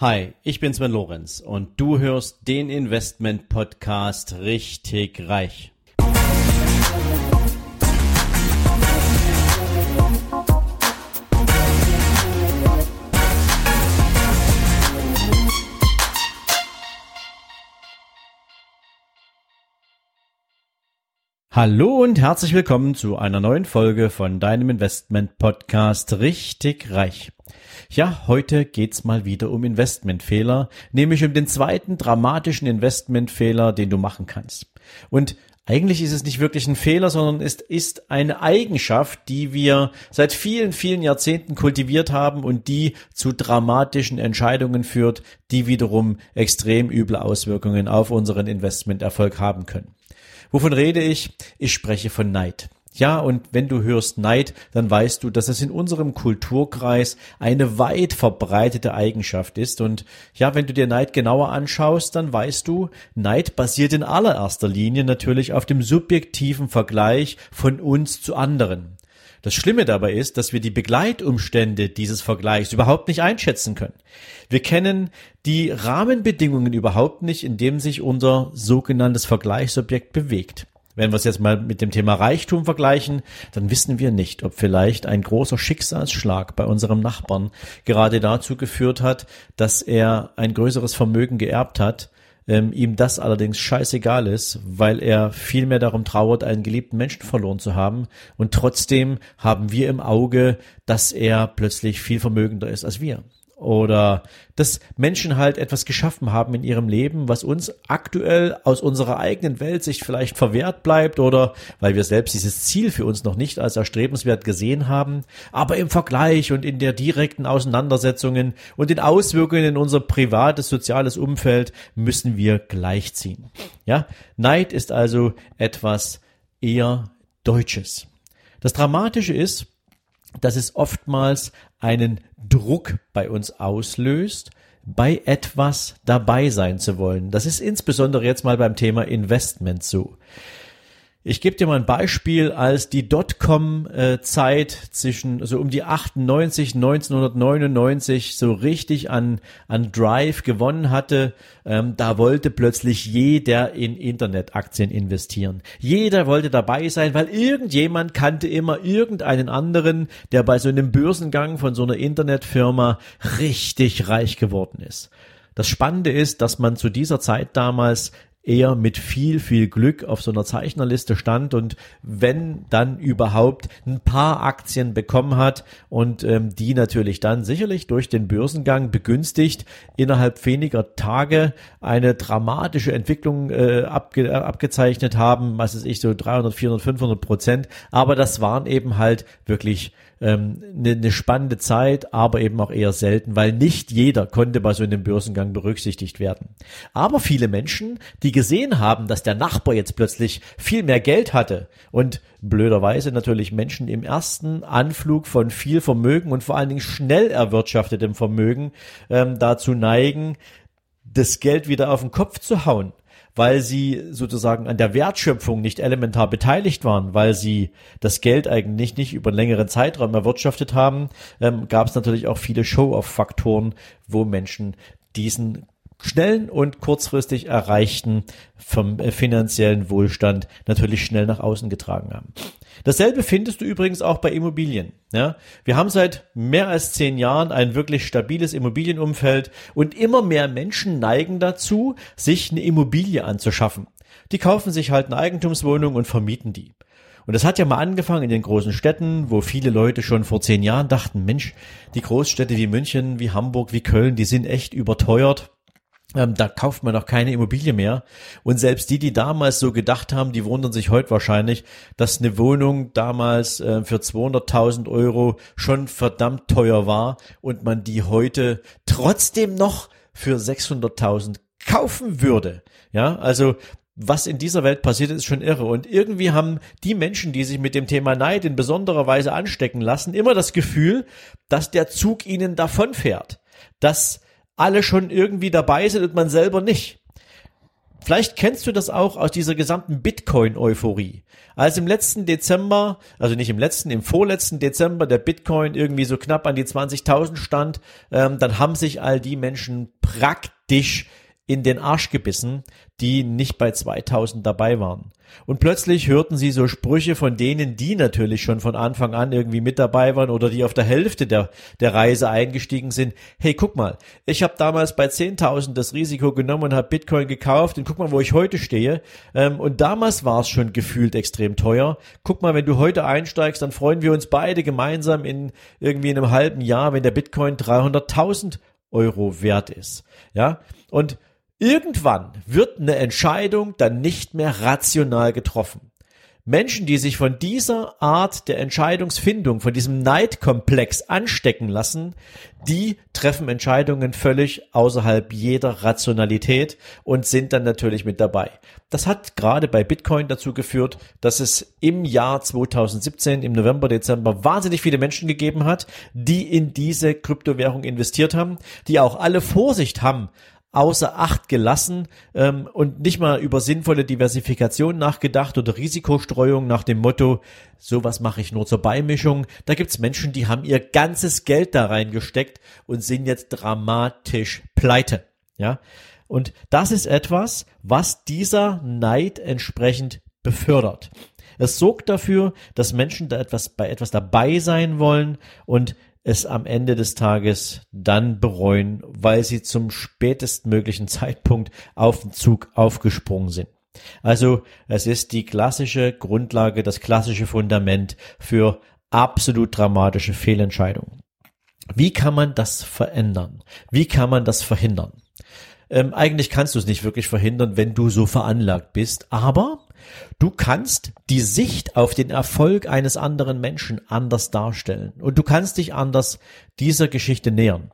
Hi, ich bin Sven Lorenz und du hörst den Investment Podcast richtig reich. Hallo und herzlich willkommen zu einer neuen Folge von deinem Investment Podcast richtig reich. Ja, heute geht's mal wieder um Investmentfehler, nämlich um den zweiten dramatischen Investmentfehler, den du machen kannst. Und eigentlich ist es nicht wirklich ein Fehler, sondern es ist eine Eigenschaft, die wir seit vielen, vielen Jahrzehnten kultiviert haben und die zu dramatischen Entscheidungen führt, die wiederum extrem üble Auswirkungen auf unseren Investmenterfolg haben können. Wovon rede ich? Ich spreche von Neid. Ja, und wenn du hörst Neid, dann weißt du, dass es in unserem Kulturkreis eine weit verbreitete Eigenschaft ist. Und ja, wenn du dir Neid genauer anschaust, dann weißt du, Neid basiert in allererster Linie natürlich auf dem subjektiven Vergleich von uns zu anderen. Das Schlimme dabei ist, dass wir die Begleitumstände dieses Vergleichs überhaupt nicht einschätzen können. Wir kennen die Rahmenbedingungen überhaupt nicht, in dem sich unser sogenanntes Vergleichsobjekt bewegt. Wenn wir es jetzt mal mit dem Thema Reichtum vergleichen, dann wissen wir nicht, ob vielleicht ein großer Schicksalsschlag bei unserem Nachbarn gerade dazu geführt hat, dass er ein größeres Vermögen geerbt hat, ähm, ihm das allerdings scheißegal ist, weil er viel mehr darum trauert, einen geliebten Menschen verloren zu haben. Und trotzdem haben wir im Auge, dass er plötzlich viel vermögender ist als wir oder dass Menschen halt etwas geschaffen haben in ihrem Leben, was uns aktuell aus unserer eigenen Weltsicht vielleicht verwehrt bleibt oder weil wir selbst dieses Ziel für uns noch nicht als erstrebenswert gesehen haben, aber im Vergleich und in der direkten Auseinandersetzungen und den Auswirkungen in unser privates soziales Umfeld müssen wir gleichziehen. Ja, Neid ist also etwas eher Deutsches. Das Dramatische ist, dass es oftmals einen Druck bei uns auslöst, bei etwas dabei sein zu wollen. Das ist insbesondere jetzt mal beim Thema Investment so. Ich gebe dir mal ein Beispiel, als die Dotcom-Zeit zwischen, so um die 98, 1999 so richtig an, an Drive gewonnen hatte, ähm, da wollte plötzlich jeder in Internetaktien investieren. Jeder wollte dabei sein, weil irgendjemand kannte immer irgendeinen anderen, der bei so einem Börsengang von so einer Internetfirma richtig reich geworden ist. Das Spannende ist, dass man zu dieser Zeit damals eher mit viel, viel Glück auf so einer Zeichnerliste stand und wenn dann überhaupt ein paar Aktien bekommen hat und ähm, die natürlich dann sicherlich durch den Börsengang begünstigt innerhalb weniger Tage eine dramatische Entwicklung äh, abge abgezeichnet haben, was ist ich, so 300, 400, 500 Prozent, aber das waren eben halt wirklich ähm, eine, eine spannende Zeit, aber eben auch eher selten, weil nicht jeder konnte bei so einem Börsengang berücksichtigt werden. Aber viele Menschen, die gesehen haben, dass der Nachbar jetzt plötzlich viel mehr Geld hatte und blöderweise natürlich Menschen im ersten Anflug von viel Vermögen und vor allen Dingen schnell erwirtschaftetem Vermögen ähm, dazu neigen, das Geld wieder auf den Kopf zu hauen weil sie sozusagen an der Wertschöpfung nicht elementar beteiligt waren, weil sie das Geld eigentlich nicht über einen längeren Zeitraum erwirtschaftet haben, ähm, gab es natürlich auch viele Show-off-Faktoren, wo Menschen diesen schnellen und kurzfristig erreichten vom äh, finanziellen Wohlstand natürlich schnell nach außen getragen haben. Dasselbe findest du übrigens auch bei Immobilien. Ja, wir haben seit mehr als zehn Jahren ein wirklich stabiles Immobilienumfeld und immer mehr Menschen neigen dazu, sich eine Immobilie anzuschaffen. Die kaufen sich halt eine Eigentumswohnung und vermieten die. Und das hat ja mal angefangen in den großen Städten, wo viele Leute schon vor zehn Jahren dachten, Mensch, die Großstädte wie München, wie Hamburg, wie Köln, die sind echt überteuert. Ähm, da kauft man doch keine Immobilie mehr. Und selbst die, die damals so gedacht haben, die wundern sich heute wahrscheinlich, dass eine Wohnung damals äh, für 200.000 Euro schon verdammt teuer war und man die heute trotzdem noch für 600.000 kaufen würde. Ja, also was in dieser Welt passiert, ist schon irre. Und irgendwie haben die Menschen, die sich mit dem Thema Neid in besonderer Weise anstecken lassen, immer das Gefühl, dass der Zug ihnen davonfährt. Dass alle schon irgendwie dabei sind und man selber nicht. Vielleicht kennst du das auch aus dieser gesamten Bitcoin-Euphorie. Als im letzten Dezember, also nicht im letzten, im vorletzten Dezember der Bitcoin irgendwie so knapp an die 20.000 stand, ähm, dann haben sich all die Menschen praktisch in den Arsch gebissen, die nicht bei 2000 dabei waren. Und plötzlich hörten sie so Sprüche von denen, die natürlich schon von Anfang an irgendwie mit dabei waren oder die auf der Hälfte der, der Reise eingestiegen sind. Hey, guck mal, ich habe damals bei 10.000 das Risiko genommen und habe Bitcoin gekauft und guck mal, wo ich heute stehe. Ähm, und damals war es schon gefühlt extrem teuer. Guck mal, wenn du heute einsteigst, dann freuen wir uns beide gemeinsam in irgendwie in einem halben Jahr, wenn der Bitcoin 300.000 Euro wert ist. Ja, und Irgendwann wird eine Entscheidung dann nicht mehr rational getroffen. Menschen, die sich von dieser Art der Entscheidungsfindung, von diesem Neidkomplex anstecken lassen, die treffen Entscheidungen völlig außerhalb jeder Rationalität und sind dann natürlich mit dabei. Das hat gerade bei Bitcoin dazu geführt, dass es im Jahr 2017, im November, Dezember wahnsinnig viele Menschen gegeben hat, die in diese Kryptowährung investiert haben, die auch alle Vorsicht haben, außer Acht gelassen ähm, und nicht mal über sinnvolle Diversifikation nachgedacht oder Risikostreuung nach dem Motto, sowas mache ich nur zur Beimischung. Da gibt's Menschen, die haben ihr ganzes Geld da reingesteckt und sind jetzt dramatisch pleite. Ja, und das ist etwas, was dieser Neid entsprechend befördert. Es sorgt dafür, dass Menschen da etwas bei etwas dabei sein wollen und es am Ende des Tages dann bereuen, weil sie zum spätestmöglichen Zeitpunkt auf den Zug aufgesprungen sind. Also es ist die klassische Grundlage, das klassische Fundament für absolut dramatische Fehlentscheidungen. Wie kann man das verändern? Wie kann man das verhindern? Ähm, eigentlich kannst du es nicht wirklich verhindern, wenn du so veranlagt bist, aber Du kannst die Sicht auf den Erfolg eines anderen Menschen anders darstellen und du kannst dich anders dieser Geschichte nähern.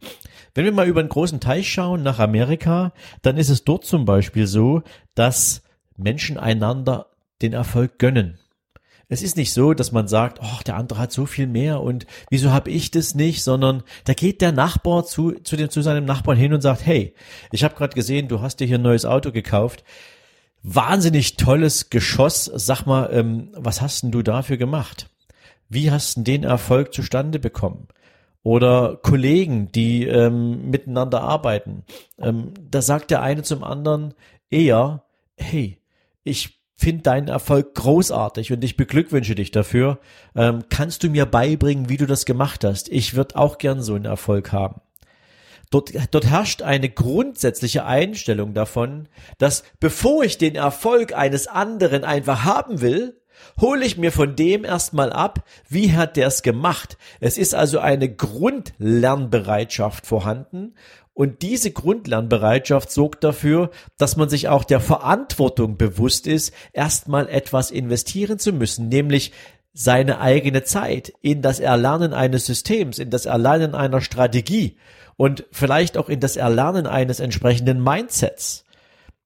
Wenn wir mal über einen großen Teich schauen nach Amerika, dann ist es dort zum Beispiel so, dass Menschen einander den Erfolg gönnen. Es ist nicht so, dass man sagt, oh, der andere hat so viel mehr und wieso habe ich das nicht, sondern da geht der Nachbar zu, zu, dem, zu seinem Nachbarn hin und sagt, hey, ich habe gerade gesehen, du hast dir hier ein neues Auto gekauft wahnsinnig tolles Geschoss. Sag mal, ähm, was hast denn du dafür gemacht? Wie hast du den Erfolg zustande bekommen? Oder Kollegen, die ähm, miteinander arbeiten. Ähm, da sagt der eine zum anderen eher, hey, ich finde deinen Erfolg großartig und ich beglückwünsche dich dafür. Ähm, kannst du mir beibringen, wie du das gemacht hast? Ich würde auch gern so einen Erfolg haben. Dort, dort herrscht eine grundsätzliche Einstellung davon, dass bevor ich den Erfolg eines anderen einfach haben will, hole ich mir von dem erstmal ab, wie hat der es gemacht. Es ist also eine Grundlernbereitschaft vorhanden und diese Grundlernbereitschaft sorgt dafür, dass man sich auch der Verantwortung bewusst ist, erstmal etwas investieren zu müssen, nämlich seine eigene Zeit in das Erlernen eines Systems, in das Erlernen einer Strategie und vielleicht auch in das Erlernen eines entsprechenden Mindsets.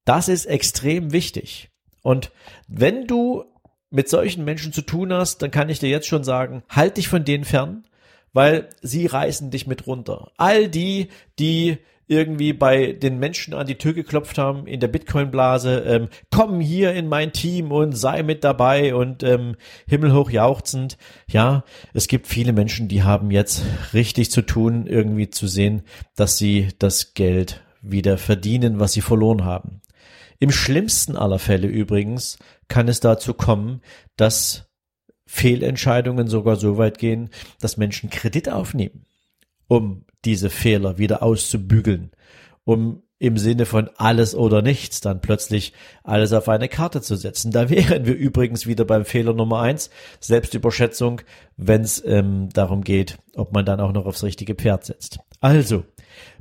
Das ist extrem wichtig. Und wenn du mit solchen Menschen zu tun hast, dann kann ich dir jetzt schon sagen, halt dich von denen fern, weil sie reißen dich mit runter. All die, die irgendwie bei den Menschen an die Tür geklopft haben in der Bitcoin-Blase, ähm, komm hier in mein Team und sei mit dabei und ähm, himmelhoch jauchzend. Ja, es gibt viele Menschen, die haben jetzt richtig zu tun, irgendwie zu sehen, dass sie das Geld wieder verdienen, was sie verloren haben. Im schlimmsten aller Fälle übrigens kann es dazu kommen, dass Fehlentscheidungen sogar so weit gehen, dass Menschen Kredit aufnehmen um diese Fehler wieder auszubügeln, um im Sinne von alles oder nichts dann plötzlich alles auf eine Karte zu setzen. Da wären wir übrigens wieder beim Fehler Nummer eins, Selbstüberschätzung, wenn es ähm, darum geht, ob man dann auch noch aufs richtige Pferd setzt. Also,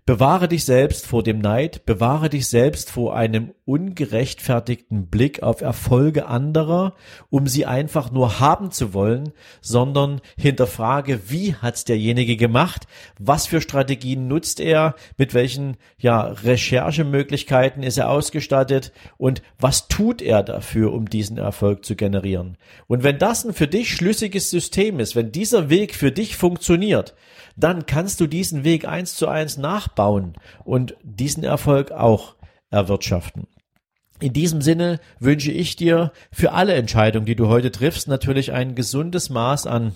Bewahre dich selbst vor dem Neid, bewahre dich selbst vor einem ungerechtfertigten Blick auf Erfolge anderer, um sie einfach nur haben zu wollen, sondern hinterfrage, wie hat's derjenige gemacht, was für Strategien nutzt er, mit welchen ja Recherchemöglichkeiten ist er ausgestattet? Und was tut er dafür, um diesen Erfolg zu generieren. Und wenn das ein für dich schlüssiges System ist, wenn dieser Weg für dich funktioniert, dann kannst du diesen Weg eins zu eins nachbauen und diesen Erfolg auch erwirtschaften. In diesem Sinne wünsche ich dir für alle Entscheidungen, die du heute triffst, natürlich ein gesundes Maß an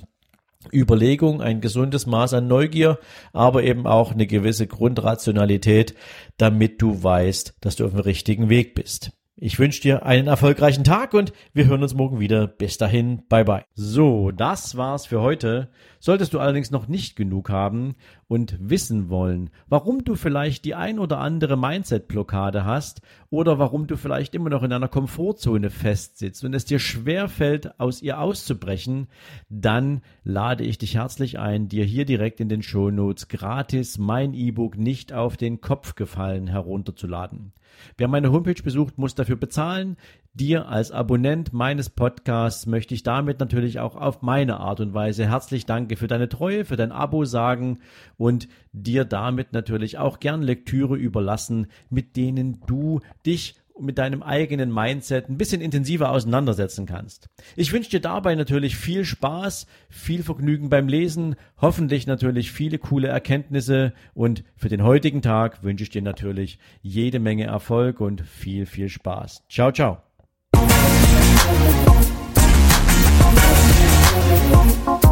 Überlegung, ein gesundes Maß an Neugier, aber eben auch eine gewisse Grundrationalität, damit du weißt, dass du auf dem richtigen Weg bist. Ich wünsche dir einen erfolgreichen Tag und wir hören uns morgen wieder. Bis dahin, bye bye. So, das war's für heute. Solltest du allerdings noch nicht genug haben und wissen wollen, warum du vielleicht die ein oder andere Mindset-Blockade hast oder warum du vielleicht immer noch in einer Komfortzone festsitzt und es dir schwer fällt, aus ihr auszubrechen, dann lade ich dich herzlich ein, dir hier direkt in den Shownotes gratis mein E-Book nicht auf den Kopf gefallen herunterzuladen. Wer meine Homepage besucht, muss dafür bezahlen. Dir als Abonnent meines Podcasts möchte ich damit natürlich auch auf meine Art und Weise herzlich danke für deine Treue, für dein Abo sagen und dir damit natürlich auch gern Lektüre überlassen, mit denen du dich mit deinem eigenen Mindset ein bisschen intensiver auseinandersetzen kannst. Ich wünsche dir dabei natürlich viel Spaß, viel Vergnügen beim Lesen, hoffentlich natürlich viele coole Erkenntnisse und für den heutigen Tag wünsche ich dir natürlich jede Menge Erfolg und viel, viel Spaß. Ciao, ciao. Thank